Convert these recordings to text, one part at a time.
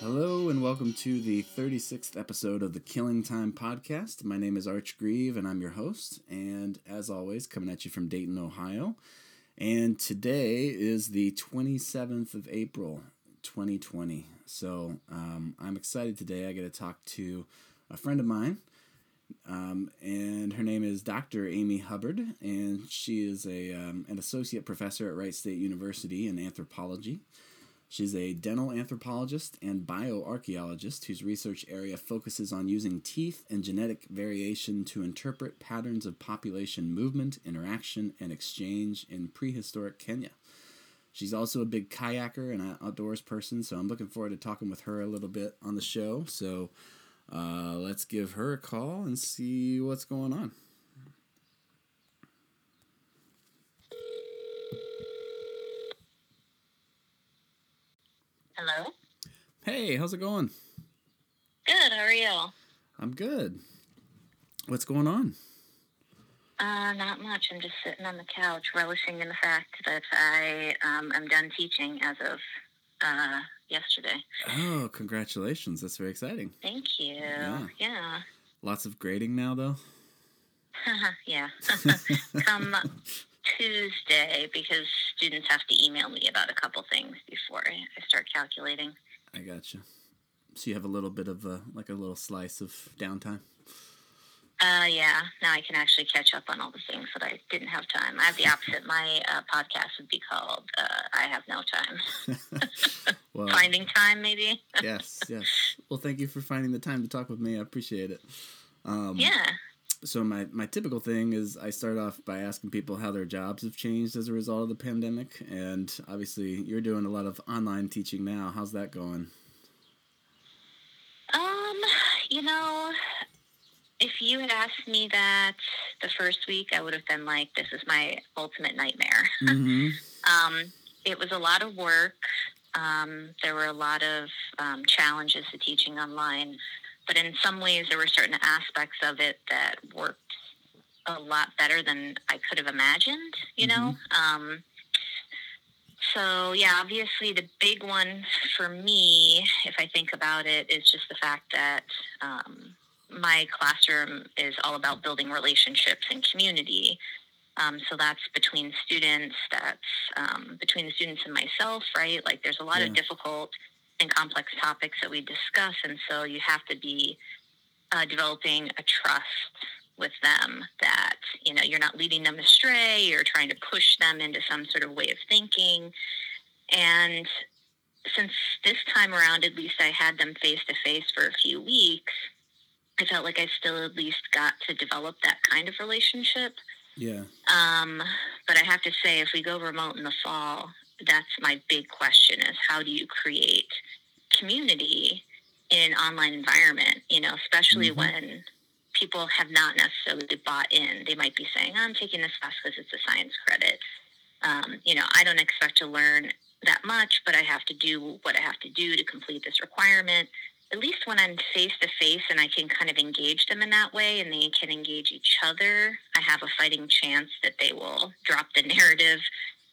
Hello and welcome to the 36th episode of the Killing Time podcast. My name is Arch Grieve and I'm your host. And as always, coming at you from Dayton, Ohio. And today is the 27th of April, 2020. So um, I'm excited today. I get to talk to a friend of mine. Um, and her name is Dr. Amy Hubbard, and she is a, um, an associate professor at Wright State University in anthropology. She's a dental anthropologist and bioarchaeologist whose research area focuses on using teeth and genetic variation to interpret patterns of population movement, interaction, and exchange in prehistoric Kenya. She's also a big kayaker and an outdoors person, so I'm looking forward to talking with her a little bit on the show. So uh, let's give her a call and see what's going on. Hello. Hey, how's it going? Good. How are you? I'm good. What's going on? Uh, not much. I'm just sitting on the couch, relishing in the fact that I um, am done teaching as of uh, yesterday. Oh, congratulations. That's very exciting. Thank you. Yeah. Yeah. Lots of grading now, though. yeah. Come Tuesday because students have to email me about a couple things before I I start calculating. I gotcha. So you have a little bit of a, like a little slice of downtime. Uh, yeah. Now I can actually catch up on all the things that I didn't have time. I have the opposite. My uh, podcast would be called uh, "I Have No Time." well, Finding time, maybe. yes, yes. Well, thank you for finding the time to talk with me. I appreciate it. Um, Yeah. So my my typical thing is I start off by asking people how their jobs have changed as a result of the pandemic, and obviously you're doing a lot of online teaching now. How's that going? Um, you know, if you had asked me that the first week, I would have been like, "This is my ultimate nightmare." Mm-hmm. um, it was a lot of work. Um, there were a lot of um, challenges to teaching online, but in some ways, there were certain aspects of it that worked a lot better than I could have imagined. You know. Um, so yeah, obviously the big one for me, if I think about it, is just the fact that um, my classroom is all about building relationships and community. Um, so that's between students, that's um, between the students and myself, right? Like there's a lot Yeah. of difficult and complex topics that we discuss, and so you have to be uh, developing a trust with them that you know you're not leading them astray you're trying to push them into some sort of way of thinking and since this time around at least i had them face to face for a few weeks i felt like i still at least got to develop that kind of relationship Yeah. um, but i have to say if we go remote in the fall that's my big question is how do you create community in an online environment you know especially Mhm. when people have not necessarily bought in. They might be saying i'm taking this class because it's a science credit. Um, you know i don't expect to learn that much but i have to do what i have to do to complete this requirement. At least when i'm face to face and i can kind of engage them in that way and they can engage each other i have a fighting chance that they will drop the narrative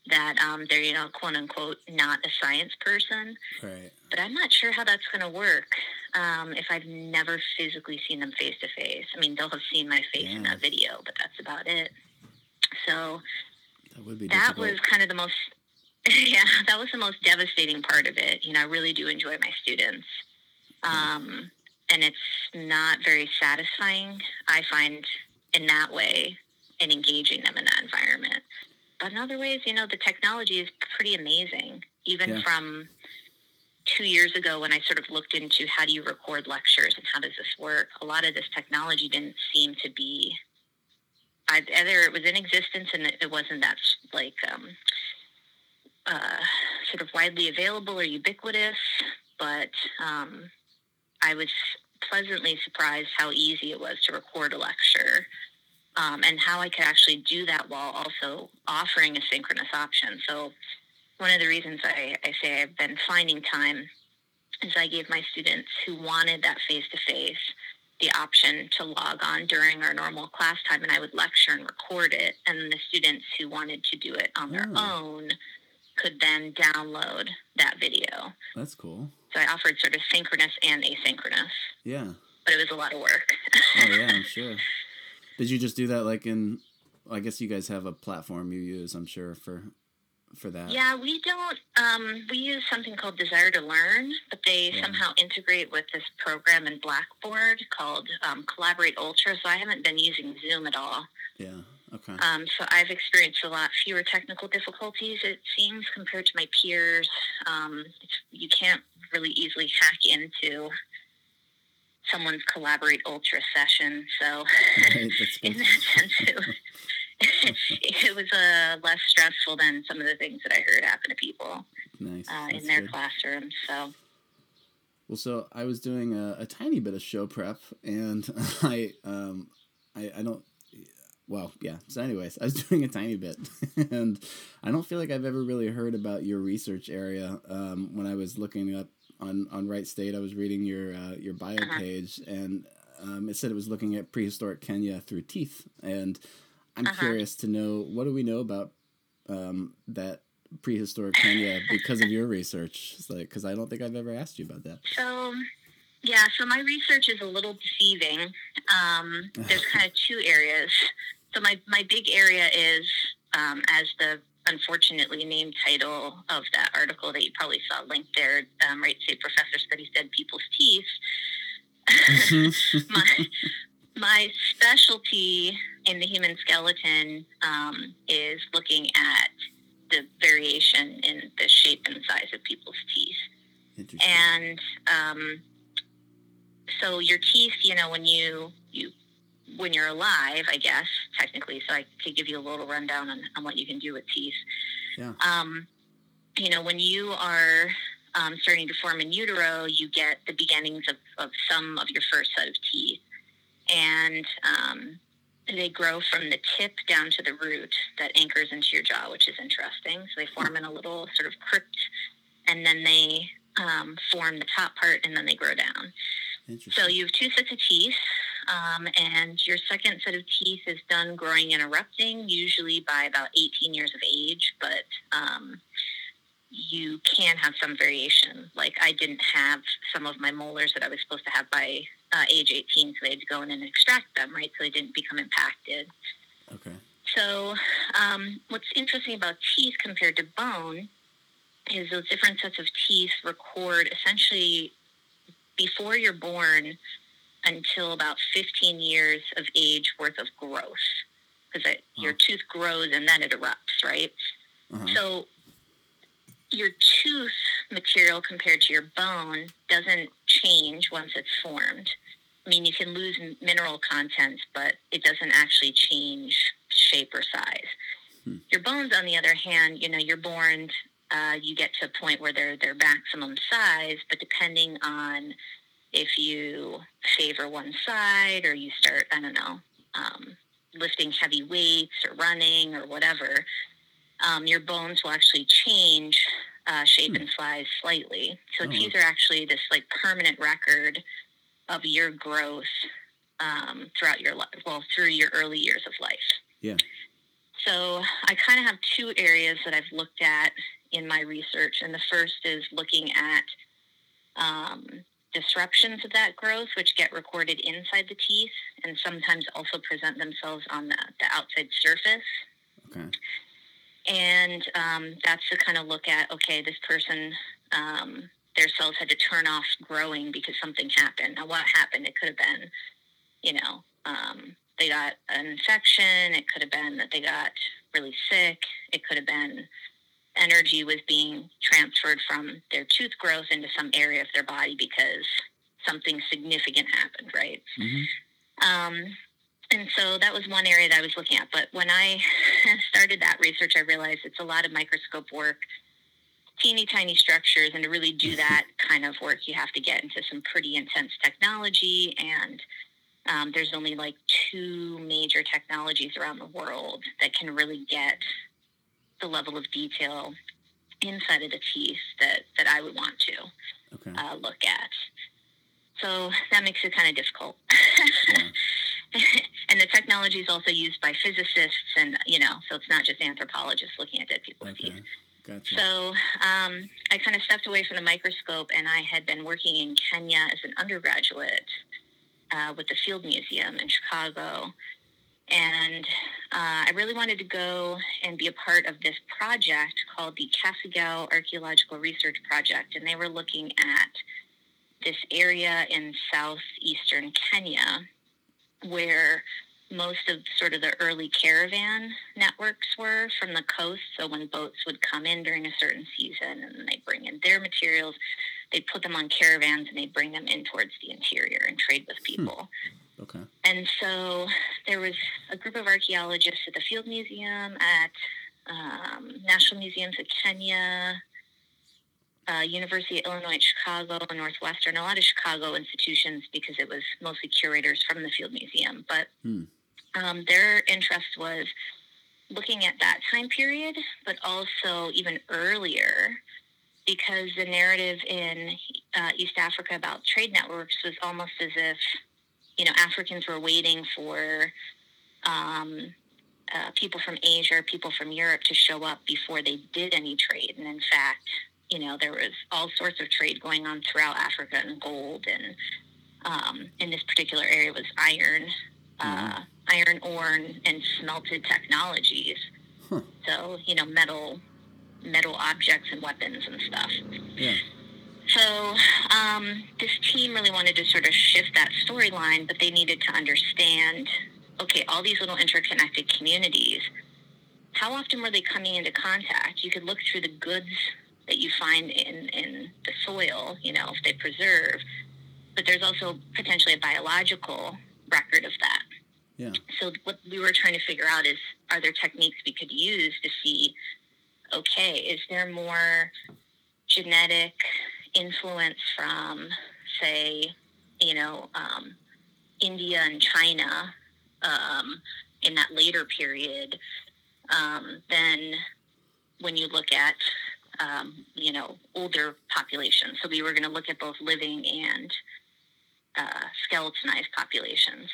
that um, they're you know quote unquote not a science person Right. but I'm not sure how that's going to work um, if I've never physically seen them face to face. I mean, they'll have seen my face in that video, but that's about it. So That would be that difficult. was kind of the most, yeah, that was the most devastating part of it. You know, I really do enjoy my students. Um, and it's not very satisfying, I find, in that way, in engaging them in that environment. But in other ways, you know, the technology is pretty amazing. Even Yeah. from two years ago when I sort of looked into how do you record lectures and how does this work, a lot of this technology didn't seem to be either it was in existence and it it wasn't that like um, uh, sort of widely available or ubiquitous, but um, I was pleasantly surprised how easy it was to record a lecture um, and how I could actually do that while also offering a synchronous option. So, one of the reasons I, I say I've been finding time is I gave my students who wanted that face to face the option to log on during our normal class time and I would lecture and record it. And the students who wanted to do it on their Oh. own could then download that video. That's cool. So I offered sort of synchronous and asynchronous. Yeah. But it was a lot of work. oh yeah, I'm sure. Did you just do that like in? I guess you guys have a platform you use. I'm sure for for that. Yeah, we don't. Um, we use something called Desire to Learn, but they Yeah. somehow integrate with this program in Blackboard called um, Collaborate Ultra. So I haven't been using Zoom at all. Yeah. Okay. Um, so I've experienced a lot fewer technical difficulties, it seems, compared to my peers. Um, you can't really easily hack into someone's Collaborate Ultra session. So, Right, in that sense, it was, it was uh, less stressful than some of the things that I heard happen to people Nice. uh, in their good. classrooms. So, Well, so I was doing a, a tiny bit of show prep, and I, um, I, I don't. Well, yeah. So, anyways, I was doing a tiny bit, and I don't feel like I've ever really heard about your research area. Um, when I was looking up on on Wright State, I was reading your uh, your bio Uh-huh. page, and um, it said it was looking at prehistoric Kenya through teeth, and I'm Uh-huh. curious to know what do we know about um, that prehistoric Kenya because of your research? It's like because I don't think I've ever asked you about that. so yeah, so my research is a little deceiving. Um, there's kind of two areas. So my, my big area is, um, as the unfortunately named title of that article that you probably saw linked there, um, right? Say Professor Studies Dead People's Teeth. my, my specialty in the human skeleton um, is looking at the variation in the shape and size of people's teeth. And um, so your teeth, you know, when you you when you're alive, I guess technically. So I could give you a little rundown on, on what you can do with teeth. Yeah. Um, you know, when you are um, starting to form in utero, you get the beginnings of, of some of your first set of teeth, and um, they grow from the tip down to the root that anchors into your jaw, which is interesting. So they form in a little sort of crypt, and then they um, form the top part, and then they grow down. So you have two sets of teeth, um, and your second set of teeth is done growing and erupting, usually by about 18 years of age, but um, you can have some variation. Like I didn't have some of my molars that I was supposed to have by uh, age 18, so they had to go in and extract them, right? So they didn't become impacted. okay. So, um, what's interesting about teeth compared to bone is those different sets of teeth record essentially before you're born until about 15 years of age worth of growth. Because your tooth grows and then it erupts, right? Uh-huh. So, your tooth material compared to your bone doesn't change once it's formed. I mean, you can lose mineral content, but it doesn't actually change shape or size. Hmm. Your bones, on the other hand, you know, you're born, uh, you get to a point where they're their maximum size, but depending on if you favor one side or you start, I don't know, um, lifting heavy weights or running or whatever, um, your bones will actually change uh, shape and size slightly. So Oh. teeth are actually this like permanent record of your growth um, throughout your life, well, through your early years of life. Yeah. So I kind of have two areas that I've looked at in my research, and the first is looking at um, disruptions of that growth, which get recorded inside the teeth and sometimes also present themselves on the, the outside surface. Okay. And um, that's to kind of look at okay, this person, um, their cells had to turn off growing because something happened. Now, what happened? It could have been, you know, um, they got an infection. It could have been that they got really sick. It could have been energy was being transferred from their tooth growth into some area of their body because something significant happened, right? hmm Um, and so that was one area that I was looking at. But when I started that research, I realized it's a lot of microscope work, teeny tiny structures. And to really do that kind of work, you have to get into some pretty intense technology. And um, there's only like two major technologies around the world that can really get the level of detail inside of the teeth that, that I would want to Okay. uh, look at. So that makes it kind of difficult. Yeah. and the technology is also used by physicists, and you know, so it's not just anthropologists looking at dead people's Okay. teeth. Gotcha. So um, I kind of stepped away from the microscope, and I had been working in Kenya as an undergraduate uh, with the Field Museum in Chicago. And uh, I really wanted to go and be a part of this project called the Kasigau Archaeological Research Project. And they were looking at this area in southeastern Kenya where most of sort of the early caravan networks were from the coast. So when boats would come in during a certain season and they bring in their materials, they'd put them on caravans and they'd bring them in towards the interior and trade with people. Hmm. Okay. And so there was a group of archaeologists at the Field Museum, at um, National Museums of Kenya, uh, University of Illinois Chicago, Northwestern, a lot of Chicago institutions because it was mostly curators from the Field Museum. But Hmm. um, their interest was looking at that time period, but also even earlier, because the narrative in uh, East Africa about trade networks was almost as if, you know, Africans were waiting for um, uh, people from Asia or people from Europe to show up before they did any trade. And in fact, you know, there was all sorts of trade going on throughout Africa and gold and um, in this particular area was iron, uh, iron ore and, and smelted technologies. Huh. So, you know, metal, metal objects and weapons and stuff. Yeah. So um, this team really wanted to sort of shift that storyline, but they needed to understand, okay, all these little interconnected communities, how often were they coming into contact? You could look through the goods that you find in, in the soil, you know, if they preserve, but there's also potentially a biological record of that. Yeah. So what we were trying to figure out is, are there techniques we could use to see, okay, is there more genetic influence from, say, you know, um, India and China um, in that later period um, than when you look at, um, you know, older populations. So we were going to look at both living and uh, skeletonized populations.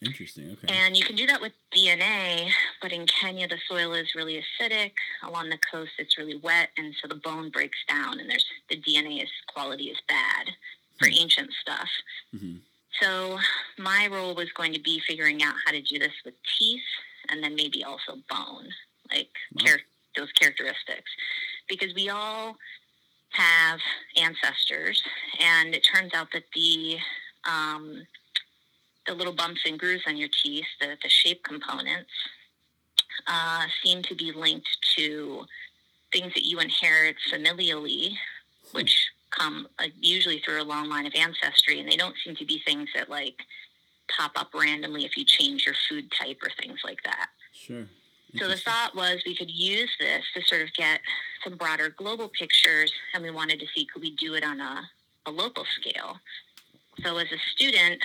Interesting. Okay. And you can do that with DNA, but in Kenya, the soil is really acidic. Along the coast, it's really wet, and so the bone breaks down, and there's the DNA is quality is bad for ancient stuff. hmm So my role was going to be figuring out how to do this with teeth, and then maybe also bone, like Wow. char- those characteristics, because we all have ancestors, and it turns out that the um, the little bumps and grooves on your teeth, the, the shape components, uh, seem to be linked to things that you inherit familially, which come uh, usually through a long line of ancestry, and they don't seem to be things that like pop up randomly if you change your food type or things like that. Sure. So the thought was we could use this to sort of get some broader global pictures, and we wanted to see could we do it on a, a local scale. So as a student,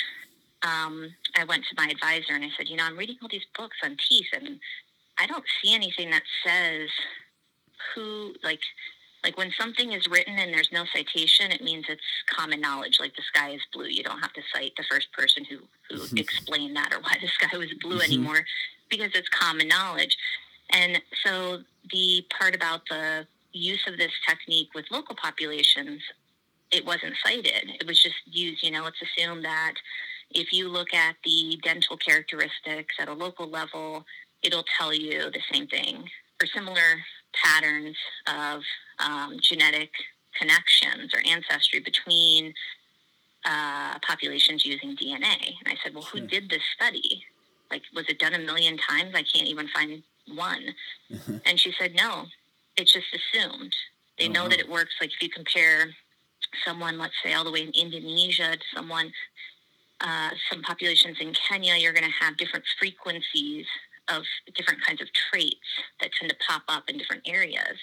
um, I went to my advisor and I said, you know, I'm reading all these books on teeth, and I don't see anything that says who like like when something is written and there's no citation, it means it's common knowledge. Like the sky is blue. You don't have to cite the first person who who Mhm. explained that or why the sky was blue Mhm. anymore, because it's common knowledge. And so the part about the use of this technique with local populations, it wasn't cited. It was just used. You know, let's assume that if you look at the dental characteristics at a local level, it'll tell you the same thing or similar patterns of um, genetic connections or ancestry between uh, populations using DNA. And I said, well, who Sure. did this study? Like, was it done a million times? I can't even find one. And she said, no, it's just assumed. They Oh, know that it works. Like, if you compare someone, let's say, all the way in Indonesia to someone, uh, some populations in Kenya, you're going to have different frequencies of different kinds of traits that tend to pop up in different areas.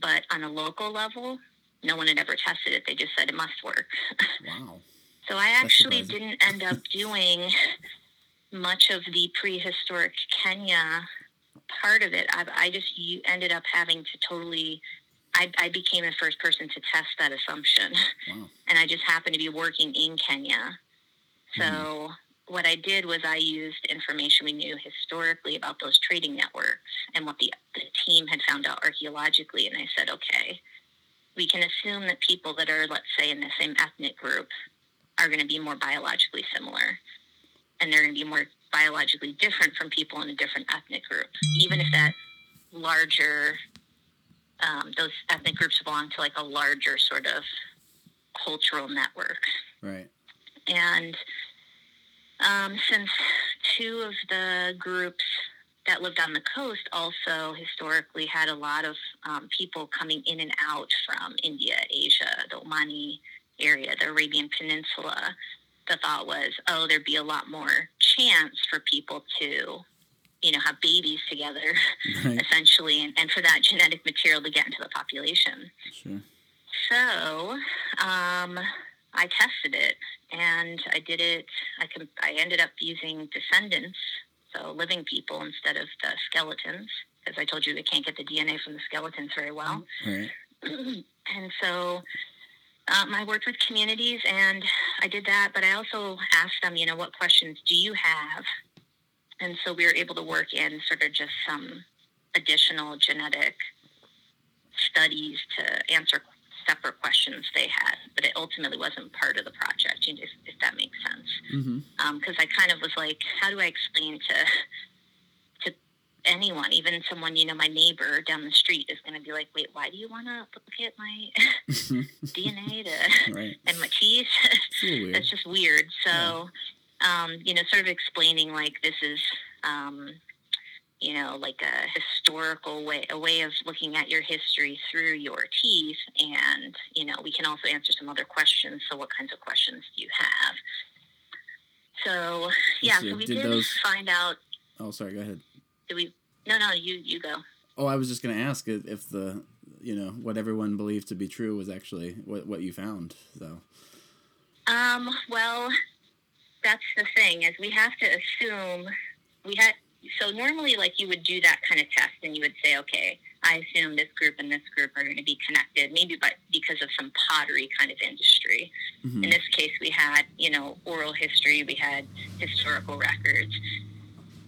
But on a local level, no one had ever tested it. They just said it must work. Wow. So I actually didn't end up doing much of the prehistoric Kenya part of it. I, I just you ended up having to totally. I, I became the first person to test that assumption, Wow. and I just happened to be working in Kenya. So what I did was I used information we knew historically about those trading networks and what the, the team had found out archaeologically. And I said, okay, we can assume that people that are, let's say, in the same ethnic group are going to be more biologically similar. And they're going to be more biologically different from people in a different ethnic group, even if that larger, um, those ethnic groups belong to like a larger sort of cultural network. Right. And um, since two of the groups that lived on the coast also historically had a lot of um, people coming in and out from India, Asia, the Omani area, the Arabian Peninsula, the thought was, oh, there'd be a lot more chance for people to, you know, have babies together, right. essentially, and, and for that genetic material to get into the population. Sure. So, um, I tested it, and I did it. I can. I ended up using descendants, so living people instead of the skeletons, because I told you they can't get the DNA from the skeletons very well. Right. and so um, I worked with communities and I did that, but I also asked them, you know, what questions do you have? And so we were able to work in sort of just some additional genetic studies to answer separate questions they had, but it ultimately wasn't part of the project, if, if that makes sense. Because mm-hmm. um, I kind of was like, how do I explain to to anyone, even someone, you know, my neighbor down the street is going to be like, wait, why do you want to look at my DNA to, right. and my teeth? That's just weird. So, yeah. um, you know, sort of explaining like this is, um, you know, like a historical way, a way of looking at your history through your teeth. And, you know, we can also answer some other questions. So what kinds of questions do you have? So, yeah, so we did, did those... find out. Oh, sorry, go ahead Did we? No, no, you you go. Oh, I was just going to ask if the you know what everyone believed to be true was actually what what you found. So. Um. Well, that's the thing is we have to assume we had so normally like you would do that kind of test and you would say okay i assume this group and this group are going to be connected maybe but because of some pottery kind of industry mm-hmm. in this case we had you know oral history we had historical records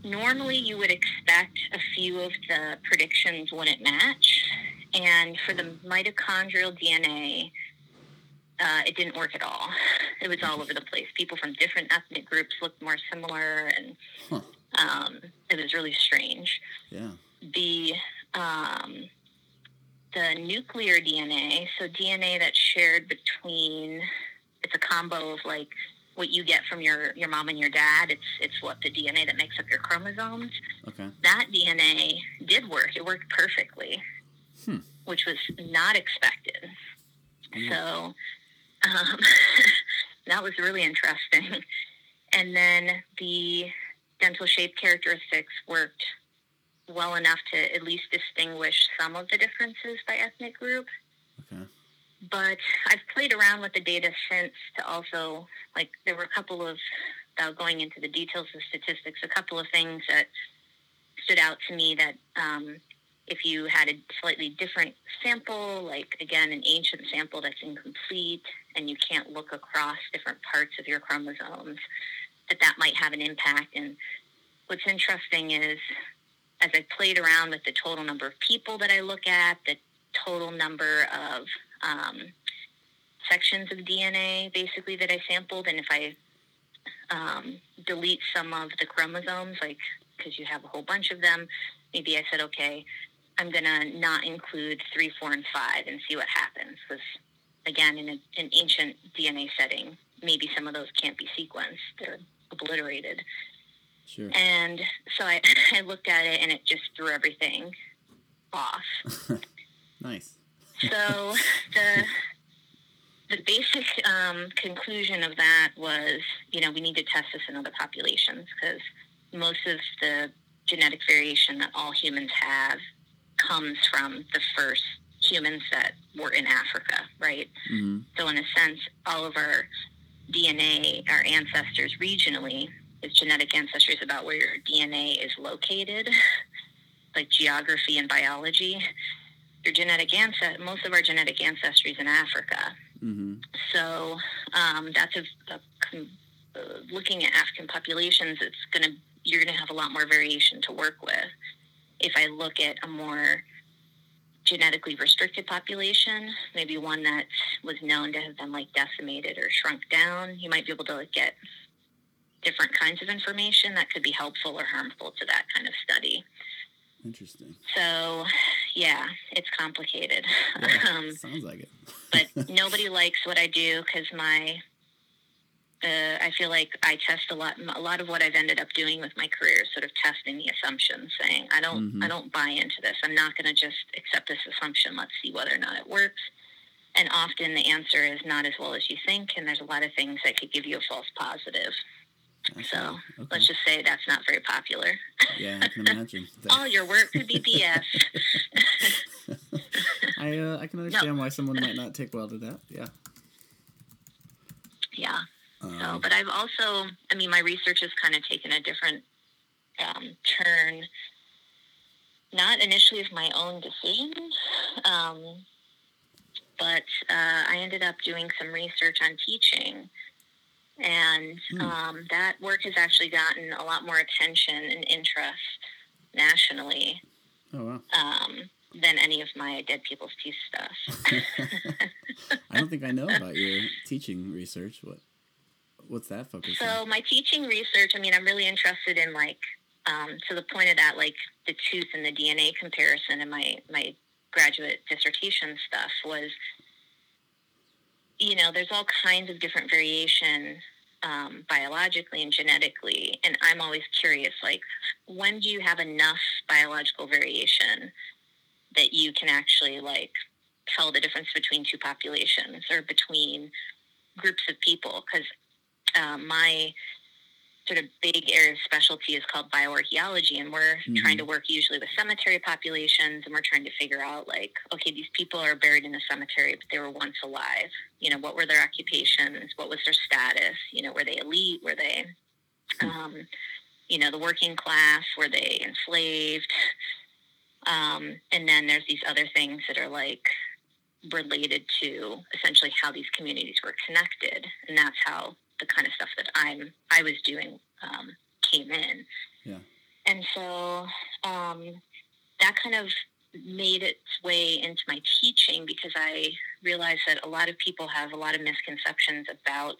normally you would expect a few of the predictions wouldn't match. And for the mitochondrial DNA, uh, it didn't work at all. It was all over the place. People from different ethnic groups looked more similar, and huh. Um, it was really strange. Yeah. The um, the nuclear DNA, so DNA that's shared between, it's a combo of like what you get from your your mom and your dad. It's it's what the DNA that makes up your chromosomes. Okay. That DNA did work. It worked perfectly, hmm. which was not expected. Mm. So um, that was really interesting. And then the dental shape characteristics worked well enough to at least distinguish some of the differences by ethnic group. Okay but I've played around with the data since to also like there were a couple of without going into the details of statistics, a couple of things that stood out to me that um, if you had a slightly different sample, like again an ancient sample that's incomplete and you can't look across different parts of your chromosomes, that that might have an impact. And what's interesting is as I played around with the total number of people that I look at, the total number of um, sections of DNA basically that I sampled, and if I um, delete some of the chromosomes, like because you have a whole bunch of them, maybe I said, okay, I'm gonna not include three, four, and five, and see what happens. Because again, in an ancient DNA setting, maybe some of those can't be sequenced; they're obliterated. Sure. And so I, I looked at it, and it just threw everything off. nice. So the the basic um, conclusion of that was, you know, we need to test this in other populations because most of the genetic variation that all humans have comes from the first humans that were in Africa, right? Mm-hmm. So in a sense, all of our DNA, our ancestors regionally, is genetic ancestry is about where your DNA is located, like geography and biology your genetic ancestry, most of our genetic ancestry is in Africa. Mm-hmm. So um, that's a, a, a, looking at African populations, it's going to you're going to have a lot more variation to work with. If I look at a more genetically restricted population, maybe one that was known to have been like decimated or shrunk down, you might be able to like, get different kinds of information that could be helpful or harmful to that kind of study. Interesting. So, yeah, it's complicated. Yeah, um, sounds like it. but nobody likes what I do because my uh, I feel like I test a lot. A lot of what I've ended up doing with my career is sort of testing the assumptions, saying I don't, mm-hmm. I don't buy into this. I'm not going to just accept this assumption. Let's see whether or not it works. And often the answer is not as well as you think, and there's a lot of things that could give you a false positive. Okay. So okay. let's just say that's not very popular. Yeah, I can imagine. All your work could be BS. I uh, I can understand no. why someone might not take well to that. Yeah. Yeah. Um, so, but I've also, I mean, my research has kind of taken a different um, turn. Not initially of my own decision, um, but uh, I ended up doing some research on teaching. And hmm. um, that work has actually gotten a lot more attention and interest nationally oh, wow. um, than any of my Dead People's Teeth stuff. I don't think I know about your teaching research. What what's that focus so on? my teaching research i mean i'm really interested in like um, to the point of that like the tooth and the dna comparison in my my graduate dissertation stuff was you know there's all kinds of different variation um, biologically and genetically and i'm always curious like when do you have enough biological variation that you can actually like tell the difference between two populations or between groups of people because um, my sort of big area of specialty is called bioarchaeology and we're mm-hmm. trying to work usually with cemetery populations and we're trying to figure out like okay these people are buried in a cemetery but they were once alive. You know what were their occupations? What was their status? You know were they elite? Were they hmm. um, you know the working class? Were they enslaved? Um, and then there's these other things that are like related to essentially how these communities were connected and that's how the kind of stuff that I'm I was doing um, came in. Yeah. And so um, that kind of made its way into my teaching because I realized that a lot of people have a lot of misconceptions about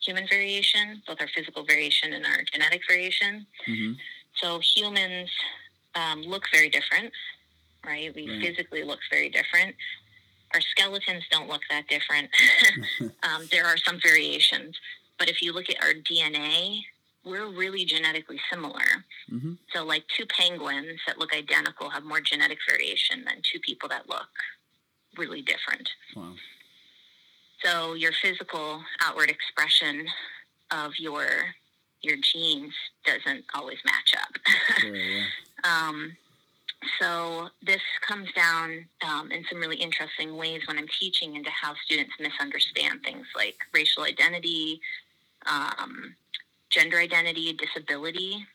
human variation, both our physical variation and our genetic variation. Mm-hmm. So humans um, look very different, right? We right. physically look very different. Our skeletons don't look that different. um, there are some variations, you look at our DNA, we're really genetically similar. Mm-hmm. So, like two penguins that look identical have more genetic variation than two people that look really different. Wow. So, your physical outward expression of your your genes doesn't always match up. Sure, yeah. um, so this comes down um, in some really interesting ways when I'm teaching into how students misunderstand things like racial identity, um, gender identity, disability.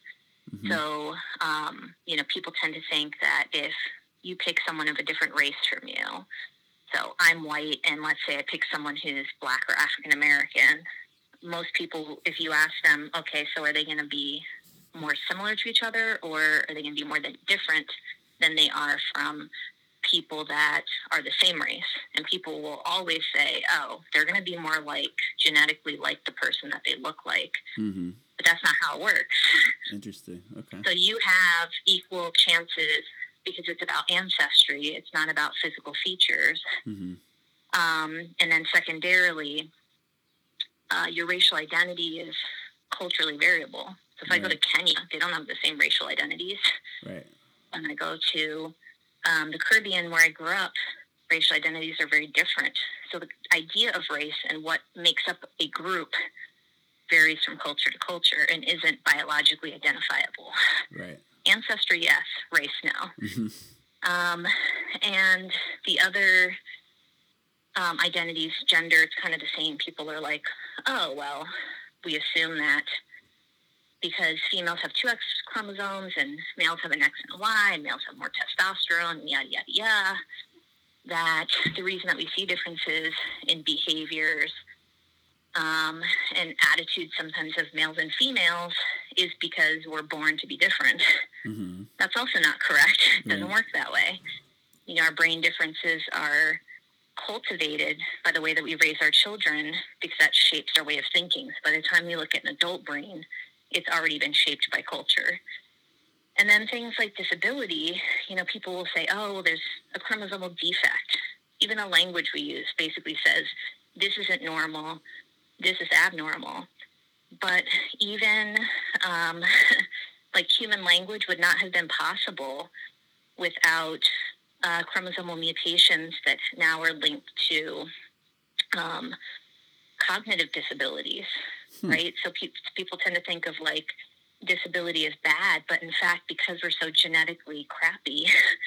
Mm-hmm. So, um, you know, people tend to think that if you pick someone of a different race from you, so I'm white, and let's say I pick someone who's black or African American, most people, if you ask them, okay, so are they going to be more similar to each other, or are they going to be more than different than they are from people that are the same race. And people will always say, oh, they're going to be more like genetically like the person that they look like. Mm-hmm. But that's not how it works. Interesting. Okay. So you have equal chances because it's about ancestry, it's not about physical features. Mm-hmm. Um, and then secondarily, uh, your racial identity is culturally variable. So if right. I go to Kenya, they don't have the same racial identities. Right. When I go to um, the Caribbean, where I grew up, racial identities are very different. So the idea of race and what makes up a group varies from culture to culture and isn't biologically identifiable. Right. Ancestry, yes. Race, no. Mm-hmm. Um, and the other um, identities, gender, it's kind of the same. People are like, oh, well, we assume that because females have two X chromosomes and males have an X and a Y, and males have more testosterone, yada, yada, yada. That the reason that we see differences in behaviors um, and attitudes sometimes of males and females is because we're born to be different. Mm-hmm. That's also not correct. It doesn't work that way. You know, our brain differences are cultivated by the way that we raise our children because that shapes our way of thinking. So by the time we look at an adult brain, it's already been shaped by culture. And then things like disability, you know, people will say, oh, well, there's a chromosomal defect. Even the language we use basically says, this isn't normal, this is abnormal. But even um, like human language would not have been possible without uh, chromosomal mutations that now are linked to um, cognitive disabilities, hmm. right? So pe- people tend to think of like disability as bad, but in fact, because we're so genetically crappy,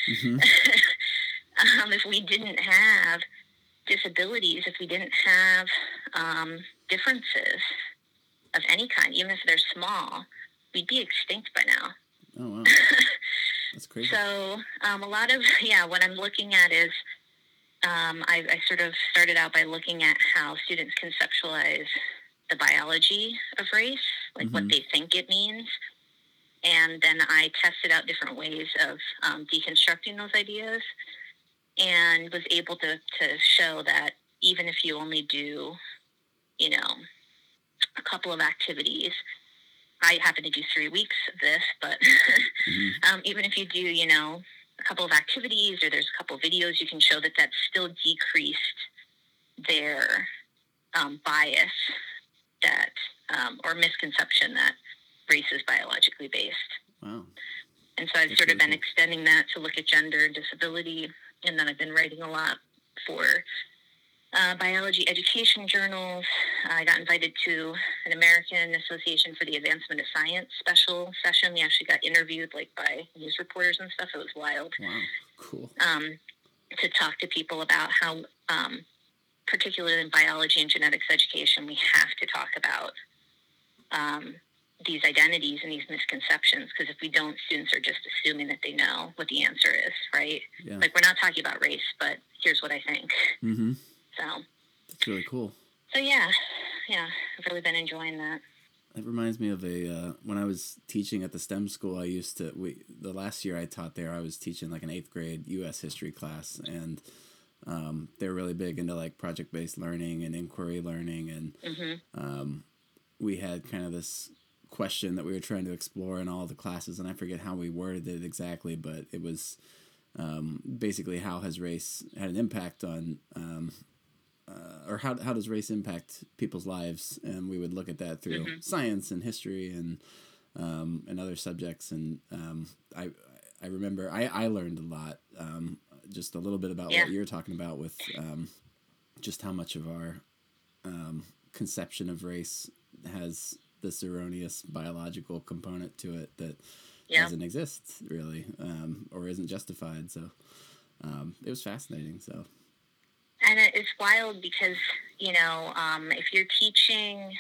mm-hmm. um, if we didn't have disabilities, if we didn't have um, differences of any kind, even if they're small, we'd be extinct by now. Oh wow, that's crazy. so um, a lot of yeah, what I'm looking at is um, I, I, sort of started out by looking at how students conceptualize the biology of race, like mm-hmm. what they think it means. And then I tested out different ways of um, deconstructing those ideas and was able to, to show that even if you only do, you know, a couple of activities, I happen to do three weeks of this, but mm-hmm. um, even if you do, you know, a couple of activities or there's a couple of videos, you can show that that's still decreased their um, bias that um, or misconception that race is biologically based. Wow. And so I've that's sort of been cool. extending that to look at gender and disability, and then I've been writing a lot for uh, biology education journals. I got invited to an American Association for the Advancement of Science special session. We actually got interviewed like by news reporters and stuff. It was wild. Wow, cool. Um, to talk to people about how, um, particularly in biology and genetics education, we have to talk about um, these identities and these misconceptions because if we don't, students are just assuming that they know what the answer is, right? Yeah. Like we're not talking about race, but here's what I think. Mm-hmm. So that's really cool. So yeah, yeah, I've really been enjoying that. It reminds me of a uh, when I was teaching at the STEM school. I used to we the last year I taught there. I was teaching like an eighth grade U.S. history class, and um, they're really big into like project based learning and inquiry learning, and mm-hmm. um, we had kind of this question that we were trying to explore in all the classes, and I forget how we worded it exactly, but it was um, basically how has race had an impact on um, uh, or how, how does race impact people's lives and we would look at that through mm-hmm. science and history and um, and other subjects and um, I I remember I, I learned a lot um, just a little bit about yeah. what you're talking about with um, just how much of our um, conception of race has this erroneous biological component to it that yeah. doesn't exist really um, or isn't justified so it was fascinating so and it's wild because you know um, if you're teaching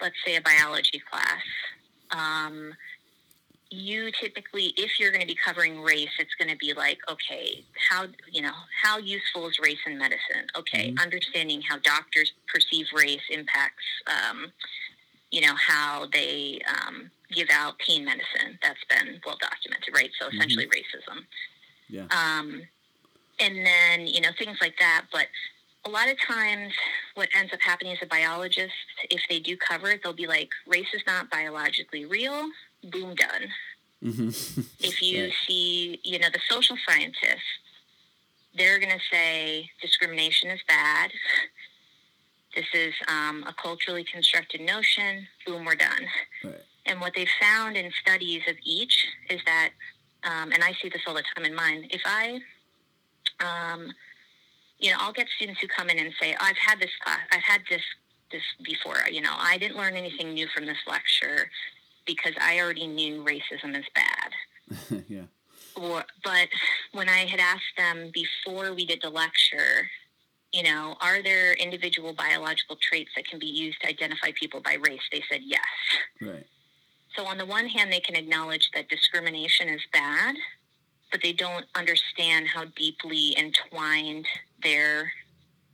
let's say a biology class um, you typically if you're going to be covering race it's going to be like okay how you know how useful is race in medicine okay mm-hmm. understanding how doctors perceive race impacts um, you know how they um, give out pain medicine that's been well documented right so mm-hmm. essentially mm-hmm. racism yeah um, and then you know things like that but a lot of times what ends up happening as a biologist if they do cover it they'll be like race is not biologically real boom done mm-hmm. if you right. see you know the social scientists they're going to say discrimination is bad this is um, a culturally constructed notion boom we're done right. and what they've found in studies of each is that um, and i see this all the time in mine if i um, you know, I'll get students who come in and say, I've had this class, I've had this this before. You know, I didn't learn anything new from this lecture because I already knew racism is bad. yeah. Or, but when I had asked them before we did the lecture, you know, are there individual biological traits that can be used to identify people by race? They said yes. Right. So on the one hand, they can acknowledge that discrimination is bad, but they don't understand how deeply entwined their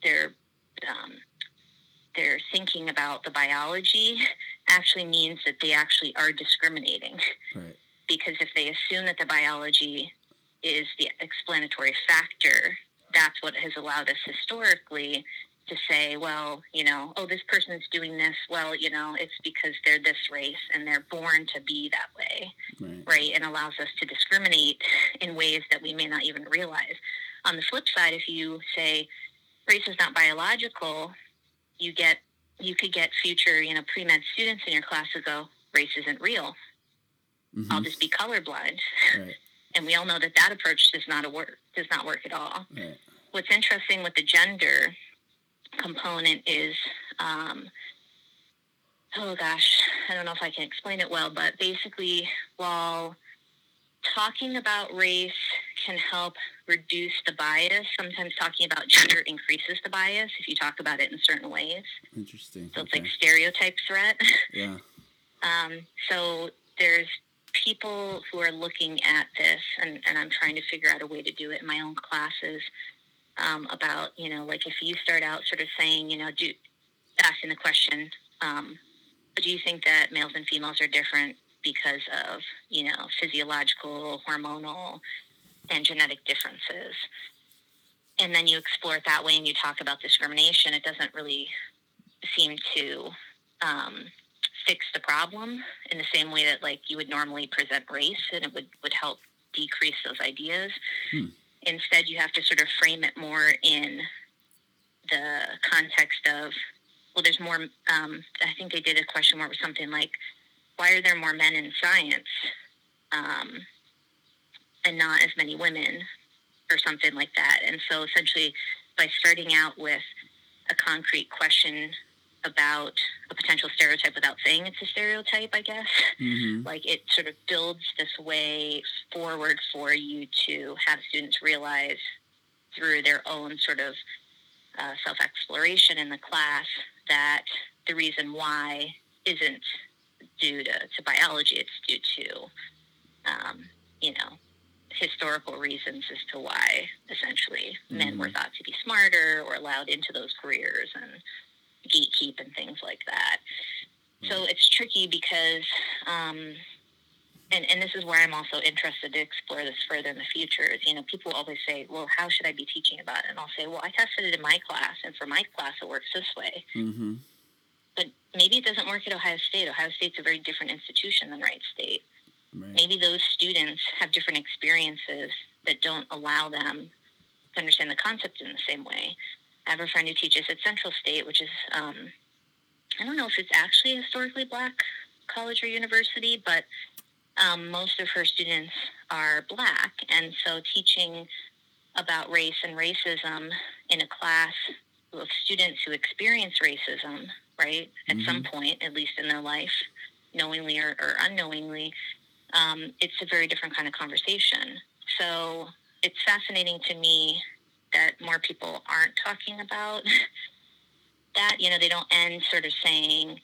their um, they're thinking about the biology actually means that they actually are discriminating. Right. Because if they assume that the biology is the explanatory factor, that's what has allowed us historically to say, well, you know, oh, this person's doing this. Well, you know, it's because they're this race and they're born to be that way, Right. right? And allows us to discriminate in ways that we may not even realize. On the flip side, if you say race is not biological, you get you could get future, you know, pre med students in your class who go, race isn't real. I'll Mhm. just be colorblind. Right. And we all know that that approach does not work. Does not work at all Right. what's interesting with the gender component is um, oh gosh i don't know if i can explain it well but basically while talking about race can help reduce the bias sometimes talking about gender increases the bias if you talk about it in certain ways Interesting. so it's Okay. like stereotype threat Yeah. um, so there's people who are looking at this, and, and I'm trying to figure out a way to do it in my own classes um, about, you know, like if you start out sort of saying, you know, do asking the question, um, do you think that males and females are different because of, you know, physiological, hormonal, and genetic differences? And then you explore it that way and you talk about discrimination. It doesn't really seem to um, fix the problem in the same way that like you would normally present race and it would, would help decrease those ideas. Hmm. Instead, you have to sort of frame it more in the context of, well, there's more, um, I think they did a question where it was something like, why are there more men in science um, and not as many women or something like that? And so essentially, by starting out with a concrete question about a potential stereotype without saying it's a stereotype, I guess. Mm-hmm. Like it sort of builds this way forward for you to have students realize through their own sort of uh, self exploration in the class that the reason why isn't due to, to biology, it's due to, um, you know, historical reasons as to why essentially men Mhm. were thought to be smarter or allowed into those careers and gatekeep and things like that. So it's tricky because, um, and, and this is where I'm also interested to explore this further in the future. Is you know people always say, well, how should I be teaching about it? And I'll say, well, I tested it in my class, and for my class it works this way. Mm-hmm. But maybe it doesn't work at Ohio State. Ohio State's a very different institution than Wright State. Right. Maybe those students have different experiences that don't allow them to understand the concept in the same way. I have a friend who teaches at Central State, which is, um, I don't know if it's actually a historically black college or university, but um, most of her students are black. And so teaching about race and racism in a class of students who experience racism, right, at some point, at least in their life, knowingly or, or unknowingly, um, it's a very different kind of conversation. So it's fascinating to me that more people aren't talking about that. You know, they don't end sort of saying,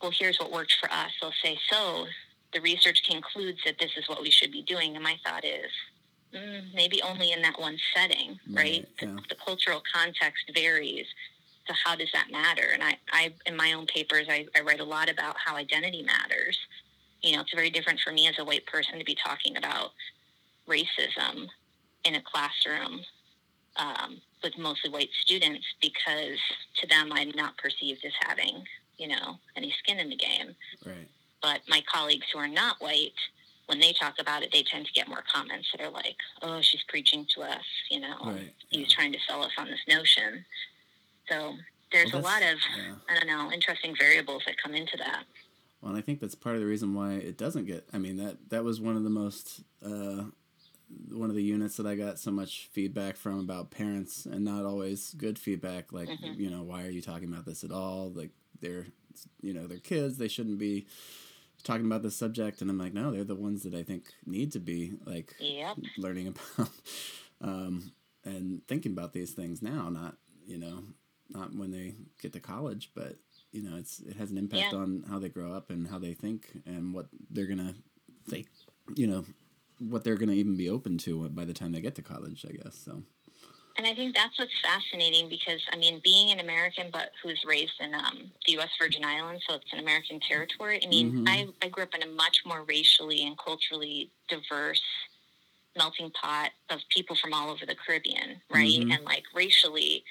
well, here's what worked for us. They'll say, so the research concludes that this is what we should be doing. And my thought is, mm, maybe only in that one setting, right? Right, The, the cultural context varies. So how does that matter? And I, I in my own papers, I, I write a lot about how identity matters. You know, it's very different for me as a white person to be talking about racism in a classroom um, with mostly white students because to them I'm not perceived as having, you know, any skin in the game. Right. But my colleagues who are not white, when they talk about it, they tend to get more comments that are like, "Oh, she's preaching to us," you know, Right. he's trying to sell us on this notion. So there's Well, a lot of yeah. I don't know interesting variables that come into that. Well, and I think that's part of the reason why it doesn't get. I mean that that was one of the most uh, one of the units that I got so much feedback from about parents, and not always good feedback. Like Mhm. you know, why are you talking about this at all? Like they're you know they're kids. They shouldn't be talking about this subject. And I'm like, no, they're the ones that I think need to be like Yep. learning about um, and thinking about these things now. Not you know not when they get to college, but you know, it's it has an impact Yeah. on how they grow up and how they think and what they're gonna think. You know, what they're gonna even be open to by the time they get to college. I guess so. and I think that's what's fascinating because I mean, being an American but who's raised in um, the U.S. Virgin Islands, so it's an American territory. I mean, mm-hmm. I I grew up in a much more racially and culturally diverse melting pot of people from all over the Caribbean, right? Mm-hmm. And like racially,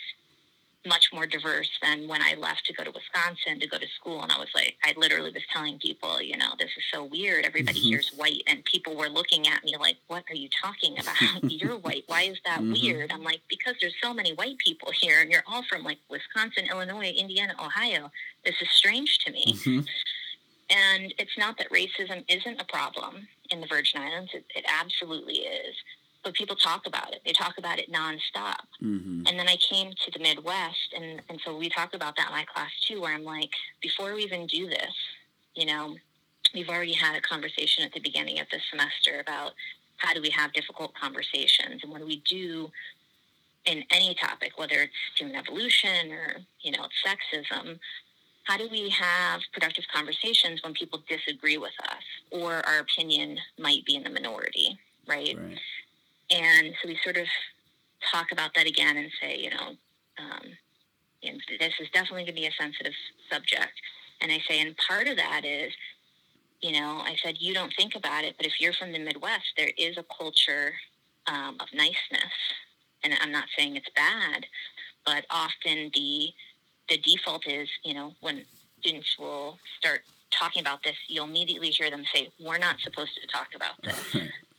much more diverse than when I left to go to Wisconsin to go to school. And I was like, I literally was telling people, you know, this is so weird. Everybody mm-hmm. here's white. And people were looking at me like, what are you talking about? You're white. Why is that mm-hmm. weird? I'm like, because there's so many white people here and you're all from like Wisconsin, Illinois, Indiana, Ohio. This is strange to me. Mm-hmm. And it's not that racism isn't a problem in the Virgin Islands, it, it absolutely is but people talk about it. They talk about it nonstop. Mm-hmm. And then I came to the Midwest, and, and so we talk about that in my class too, where I'm like, before we even do this, you know, we've already had a conversation at the beginning of the semester about how do we have difficult conversations, and what do we do in any topic, whether it's human evolution or you know, it's sexism. How do we have productive conversations when people disagree with us or our opinion might be in the minority, right? right. And so we sort of talk about that again and say, you know, um, this is definitely going to be a sensitive subject. And I say, and part of that is, you know, I said, you don't think about it, but if you're from the Midwest, there is a culture um, of niceness. And I'm not saying it's bad, but often the the default is, you know, when students will start talking about this, you'll immediately hear them say, "We're not supposed to talk about this."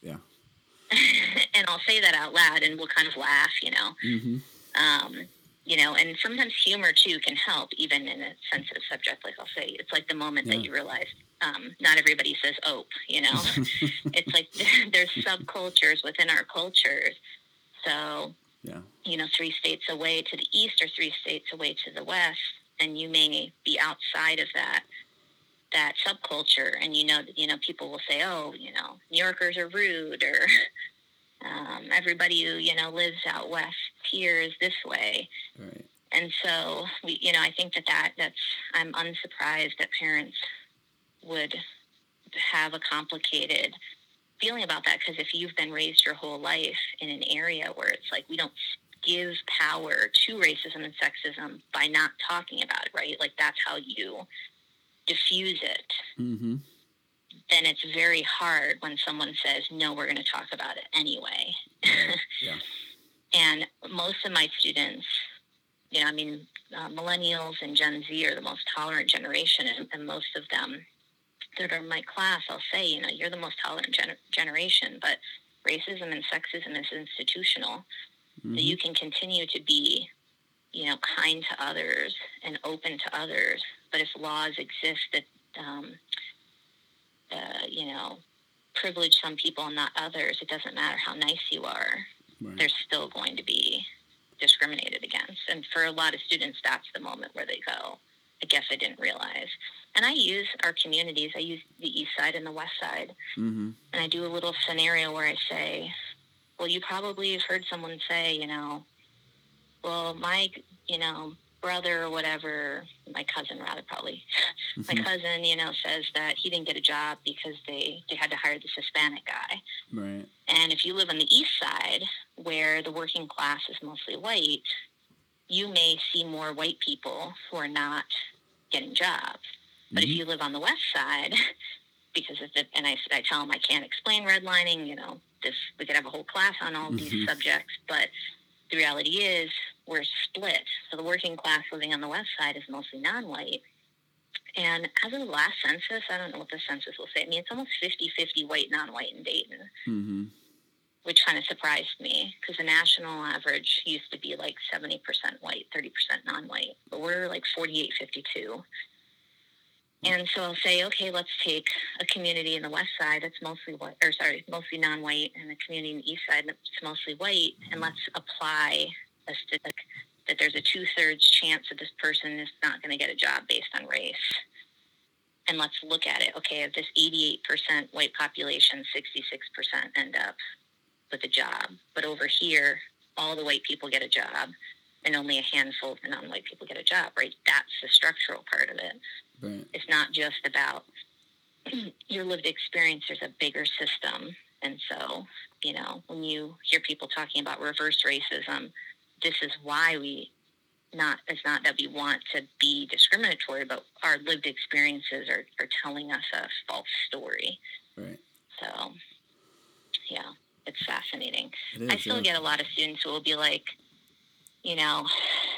and I'll say that out loud, and we'll kind of laugh, you know. Mm-hmm. Um, you know, and sometimes humor too can help, even in a sensitive subject. Like I'll say, it's like the moment yeah. that you realize um, not everybody says "ope." You know, it's like there's subcultures within our cultures. So, yeah. you know, three states away to the east or three states away to the west, and you may be outside of that that subculture and you know you know people will say oh you know new yorkers are rude or um, everybody who you know lives out west here is this way right. and so we you know i think that that that's i'm unsurprised that parents would have a complicated feeling about that because if you've been raised your whole life in an area where it's like we don't give power to racism and sexism by not talking about it right like that's how you diffuse it, mm-hmm. then it's very hard when someone says, no, we're going to talk about it anyway. yeah. and most of my students, you know, I mean, uh, millennials and Gen Z are the most tolerant generation, and, and, most of them that are in my class, I'll say, you know, you're the most tolerant gen- generation, but racism and sexism is institutional. Mm-hmm. So you can continue to be, you know, kind to others and open to others but if laws exist that, um, uh, you know, privilege some people and not others, it doesn't matter how nice you are. Right. They're still going to be discriminated against. And for a lot of students, that's the moment where they go, I guess I didn't realize. And I use our communities. I use the east side and the west side. Mm-hmm. And I do a little scenario where I say, well, you probably have heard someone say, you know, well, my, you know, brother or whatever, my cousin rather probably, mm-hmm. my cousin, you know, says that he didn't get a job because they, they had to hire this Hispanic guy. Right. And if you live on the east side where the working class is mostly white, you may see more white people who are not getting jobs. But mm-hmm. if you live on the west side, because of the, and I, I tell them I can't explain redlining, you know, this, we could have a whole class on all mm-hmm. these subjects, but the reality is we're split. So the working class living on the west side is mostly non-white. And as of the last census, I don't know what the census will say. I mean, it's almost 50-50 white, non-white in Dayton, mm-hmm. which kind of surprised me because the national average used to be like 70% white, 30% non-white. But we're like 48-52. And so I'll say, okay, let's take a community in the west side that's mostly white, or sorry, mostly non-white, and a community in the east side that's mostly white, and let's apply a statistic that there's a two-thirds chance that this person is not going to get a job based on race. And let's look at it. Okay, of this 88% white population, 66% end up with a job. But over here, all the white people get a job, and only a handful of the non-white people get a job, right? That's the structural part of it. Right. It's not just about your lived experience. There's a bigger system, and so you know when you hear people talking about reverse racism, this is why we not it's not that we want to be discriminatory, but our lived experiences are, are telling us a false story. Right. So yeah, it's fascinating. It is, I still yeah. get a lot of students who will be like, you know,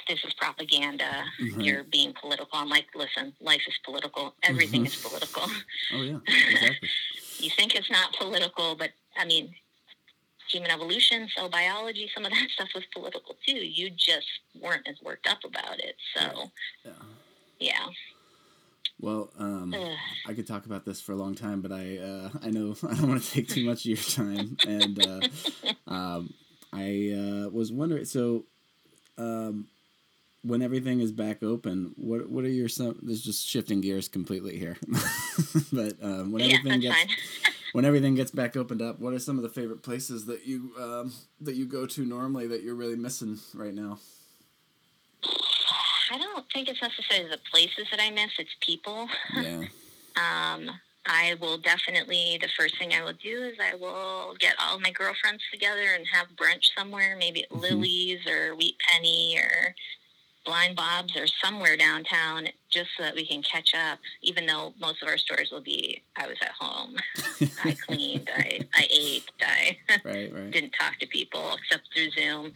this is propaganda. Right. You're being political. I'm like, listen, life is political. Everything Mhm. is political. Oh yeah. Exactly. you think it's not political, but I mean, human evolution, cell biology, some of that stuff was political too. You just weren't as worked up about it. So, yeah. yeah. Well, um, I could talk about this for a long time, but I uh, I know I don't want to take too much of your time, and uh, um, I uh, was wondering. So, um, when everything is back open, what what are your some? There's just shifting gears completely here, but um, when yeah, everything gets. When everything gets back opened up, what are some of the favorite places that you um, that you go to normally that you're really missing right now? I don't think it's necessarily the places that I miss, it's people. Yeah. Um, I will definitely, the first thing I will do is I will get all my girlfriends together and have brunch somewhere, maybe at Mhm. Lily's or Wheat Penny or Blind Bob's or somewhere downtown just so that we can catch up, even though most of our stores will be, I was at home. I cleaned, I, I ate, I right. Right. didn't talk to people except through Zoom.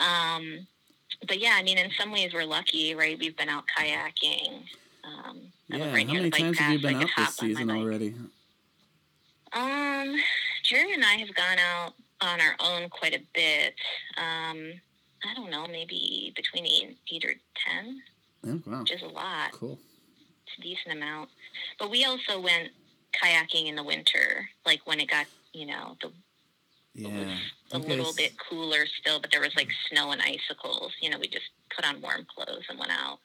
Um, but yeah, I mean, in some ways we're lucky, right? We've been out kayaking. Um, Yeah. right How many times have you path, so I been out this hop on my season already? Um, Jerry and I have gone out on our own quite a bit. Um, I don't know, maybe between eight, eight or ten, Oh wow. which is a lot. Cool. It's a decent amount. But we also went kayaking in the winter, like when it got, you know, the Yeah. a You little bit cooler still, but there was like snow and icicles. You know, we just put on warm clothes and went out.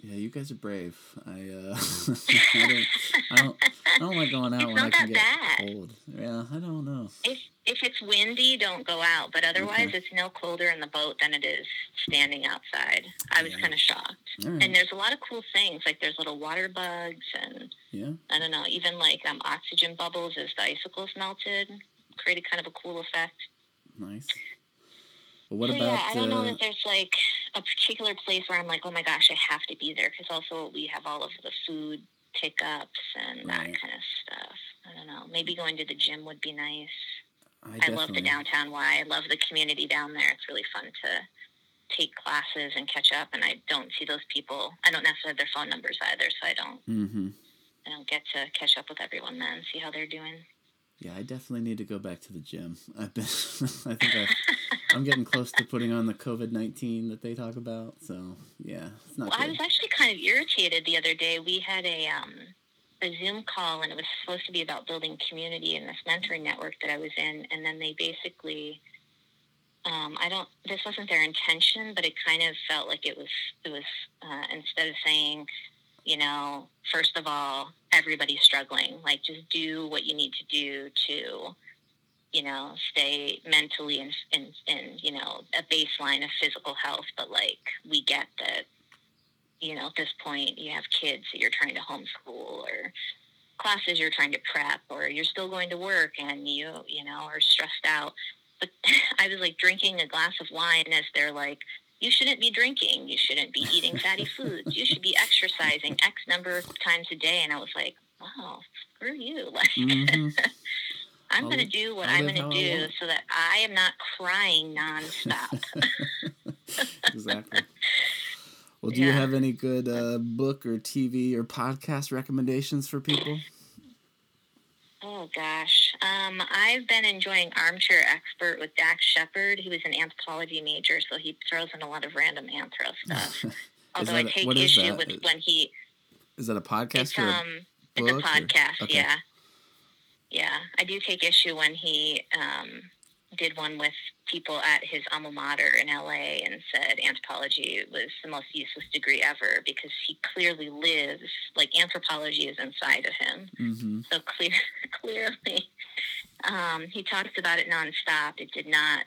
Yeah, you guys are brave. I uh, I don't, I don't, I don't like going out It's when I can get bad. cold. Yeah, I don't know. If if it's windy, don't go out. But otherwise, Okay. it's no colder in the boat than it is standing outside. I was Yeah. kind of shocked. Right. And there's a lot of cool things like there's little water bugs and yeah. I don't know, even like um, oxygen bubbles as the icicles melted created kind of a cool effect. Nice. Well, what so about? yeah, I don't know uh, that there's like a particular place where I'm like, oh my gosh, I have to be there because also we have all of the food pickups and Right. that kind of stuff. I don't know. Maybe going to the gym would be nice. I, I love the downtown Y. I love the community down there. It's really fun to take classes and catch up. And I don't see those people. I don't necessarily have their phone numbers either, so I don't. Mm-hmm. I don't get to catch up with everyone then, see how they're doing. Yeah, I definitely need to go back to the gym. I've been. I think I, I'm getting close to putting on the COVID nineteen that they talk about. So yeah, it's not Well, I was actually kind of irritated the other day. We had a um, a Zoom call, and it was supposed to be about building community in this mentoring network that I was in. And then they basically, um, I don't. This wasn't their intention, but it kind of felt like it was. It was uh, instead of saying, you know, first of all, everybody's struggling. Like, just do what you need to do to you know, stay mentally and, and, and, you know, a baseline of physical health. But like, we get that, you know, at this point you have kids that you're trying to homeschool or classes you're trying to prep or you're still going to work and you, you know, are stressed out. But I was like drinking a glass of wine as they're like, you shouldn't be drinking. You shouldn't be eating fatty foods. You should be exercising X number of times a day. And I was like, wow, screw you. Like, Mhm. I'm going to do what I'll I'm going to do so that I am not crying nonstop. exactly. Well, do you have any good uh, book or TV or podcast recommendations for people? oh gosh, um, I've been enjoying Armchair Expert with Dax Shepard. He was an anthropology major, so he throws in a lot of random anthro stuff. Although I take issue that? with when he Is that a podcast it's or a um it's a book or- podcast, okay. yeah. Yeah. I do take issue when he um did one with people at his alma mater in LA and said anthropology was the most useless degree ever because he clearly lives like anthropology is inside of him. hmm So clear clearly um, he talks about it nonstop. It did not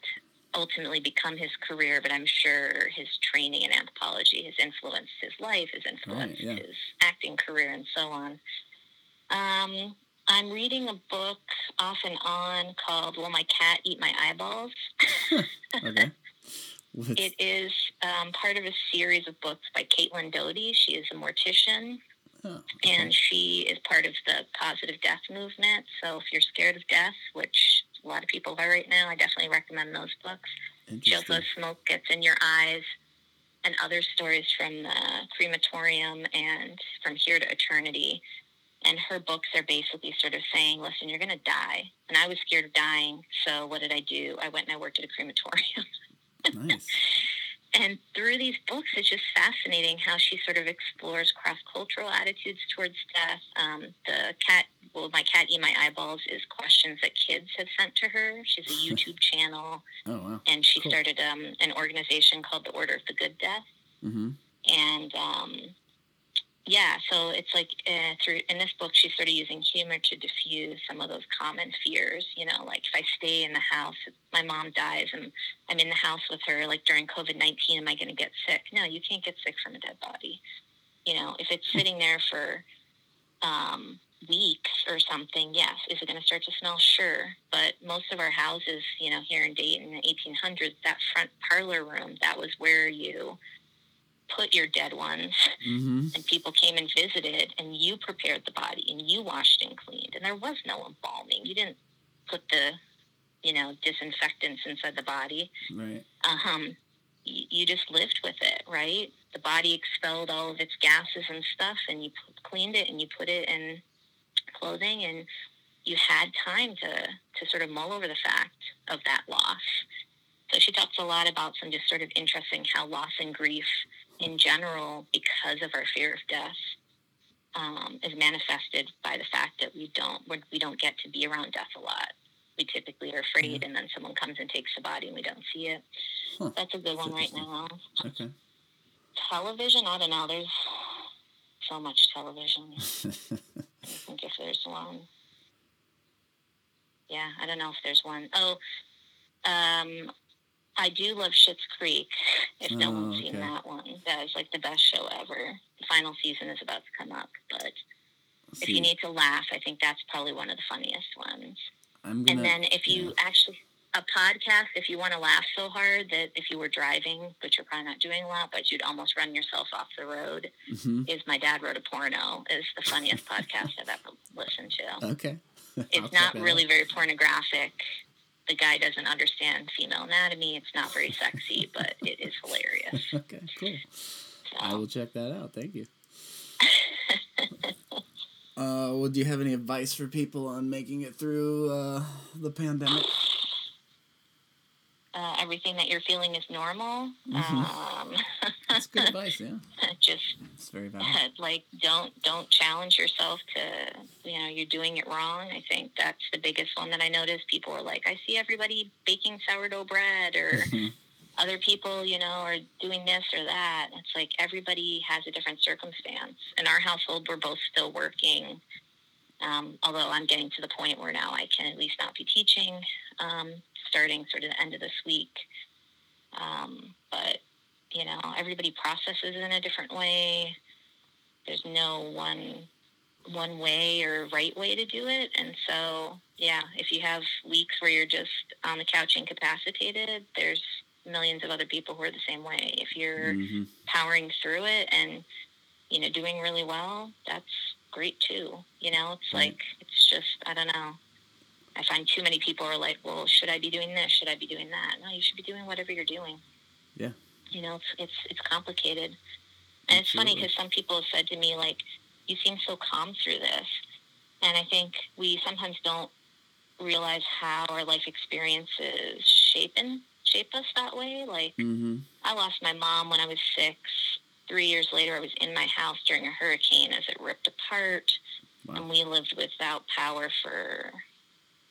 ultimately become his career, but I'm sure his training in anthropology has influenced his life, has influenced yeah. his acting career, and so on. Um, I'm reading a book off and on called "Will My Cat Eat My Eyeballs?" Okay. It is um, part of a series of books by Caitlin Doughty. She is a mortician oh, and she is part of the positive death movement. So if you're scared of death, which a lot of people are right now, I definitely recommend those books. Interesting. Smoke Gets in Your Eyes and other stories from the crematorium and from here to eternity. And her books are basically sort of saying, listen, you're going to die. And I was scared of dying. So what did I do? I went and I worked at a crematorium. Nice. And through these books, it's just fascinating how she sort of explores cross cultural attitudes towards death. Um, the cat, well, my cat eat my eyeballs is questions that kids have sent to her. She's a YouTube channel, Oh wow. and she Cool. started um, an organization called the Order of the Good Death. Mm-hmm. And um, yeah, so it's like uh, through in this book, she's sort of using humor to diffuse some of those common fears. You know, like if I stay in the house, my mom dies, and I'm in the house with her, like during COVID nineteen, am I going to get sick? No, you can't get sick from a dead body. You know, if it's sitting there for um, weeks or something, yes. Is it going to start to smell? Sure. But most of our houses, you know, here in Dayton in the 1800s, that front parlor room, that was where you put your dead ones. Mm-hmm. and people came and visited and you prepared the body and you washed and cleaned and there was no embalming. You didn't put the you know disinfectants inside the body. Right. um you, you just lived with it right? The body expelled all of its gases and stuff and you cleaned it and you put it in clothing and you had time to to sort of mull over the fact of that loss. So she talks a lot about some just sort of interesting how loss and grief in general because of our fear of death um, is manifested by the fact that we don't we're, we don't get to be around death a lot. We typically are afraid, and then someone comes and takes the body, and we don't see it. Huh. That's a good one right now. Okay. Television, I don't know. There's so much television. I think if there's one. Yeah, I don't know if there's one. Oh, um, I do love Schitt's Creek. If no Oh, one's seen that one, that is like the best show ever. The final season is about to come up, but if you need to laugh, I think that's probably one of the funniest ones. Gonna. And then if you yeah. actually a podcast, if you want to laugh so hard that if you were driving, but you're probably not doing a lot, but you'd almost run yourself off the road, Mhm. is My Dad Wrote a Porno is the funniest podcast I've ever listened to. Okay. I'll It's not really out. very pornographic. The guy doesn't understand female anatomy. It's not very sexy, but it is hilarious. Okay. Cool. I will check that out. Thank you. Uh, well, do you have any advice for people on making it through uh, the pandemic? Uh, everything that you're feeling is normal. Mhm. Um, That's good advice. Yeah, just it's very valid. like don't don't challenge yourself to you know you're doing it wrong i think that's the biggest one that i notice people are like i see everybody baking sourdough bread or Mhm. other people you know are doing this or that it's like everybody has a different circumstance in our household we're both still working um, although i'm getting to the point where now i can at least not be teaching um, starting sort of the end of this week. Um, but you know everybody processes in a different way. There's no one one way or right way to do it. And so yeah if you have weeks where you're just on the couch incapacitated there's millions of other people who are the same way. If you're Mhm. powering through it and you know doing really well that's great too. You know it's Right. like it's just i don't know i find too many people are like well should i be doing this should i be doing that no you should be doing whatever you're doing Yeah. you know it's it's, it's complicated and it's funny because some people have said to me like you seem so calm through this and i think we sometimes don't realize how our life experiences shape and shape us that way like Mhm. I lost my mom when I was six. Three years later, I was in my house during a hurricane as it ripped apart, Wow. and we lived without power for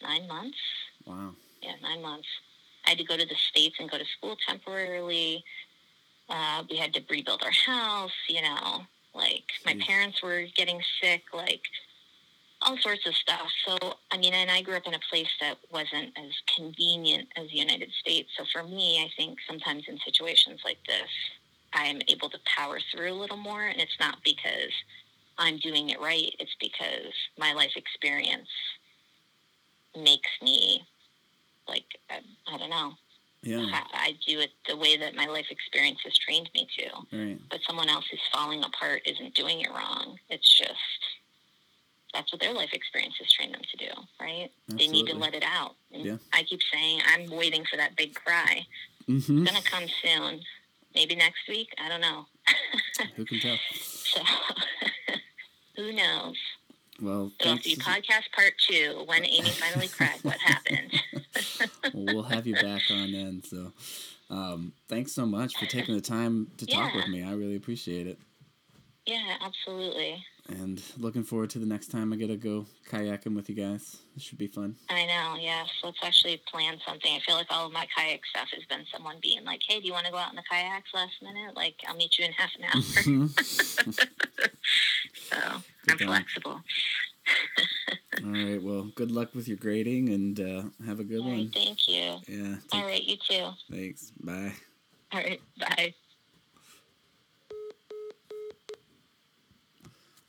nine months. Wow. Yeah, nine months. I had to go to the States and go to school temporarily. Uh, we had to rebuild our house, you know, like my Jeez. parents were getting sick, like all sorts of stuff. So, I mean, and I grew up in a place that wasn't as convenient as the United States. So for me, I think sometimes in situations like this, I'm able to power through a little more. And it's not because I'm doing it right, it's because my life experience makes me like I, I don't know Yeah. I do it the way that my life experience has trained me to. Right. But someone else who's falling apart isn't doing it wrong. It's just that's what their life experience has trained them to do, right? They need to let it out. And Yeah. I keep saying I'm waiting for that big cry. Mm-hmm. It's gonna come soon. Maybe next week. I don't know. Who can tell? So who knows? Well, be podcast part two when Amy finally cried. What happened? Well, we'll have you back on then. So, um, thanks so much for taking the time to talk with me. I really appreciate it. yeah, absolutely. And looking forward to the next time I get to go kayaking with you guys. It should be fun. I know, yes. Let's actually plan something. I feel like all of my kayak stuff has been someone being like, hey, do you want to go out in the kayaks last minute? Like, I'll meet you in half an hour. so I'm time. flexible. All right. Well, good luck with your grading and uh, have a good All right, one. thank you. Yeah. All right. You too. thanks. Bye. All right, bye.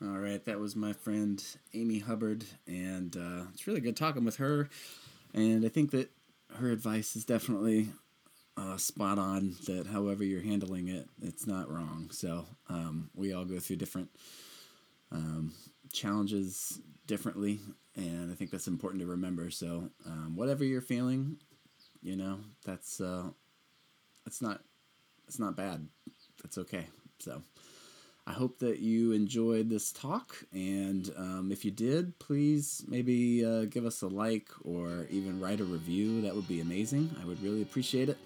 All right, that was my friend Amy Hubbard, and uh, it's really good talking with her. And I think that her advice is definitely uh, spot on. That however you're handling it, it's not wrong. So um, we all go through different um, challenges differently, and I think that's important to remember. So um, whatever you're feeling, you know, that's uh, that's not it's not bad. That's okay. So. I hope that you enjoyed this talk, and um, if you did, please maybe uh, give us a like or even write a review. That would be amazing. I would really appreciate it.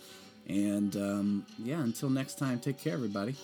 And um, yeah, until next time, take care, everybody.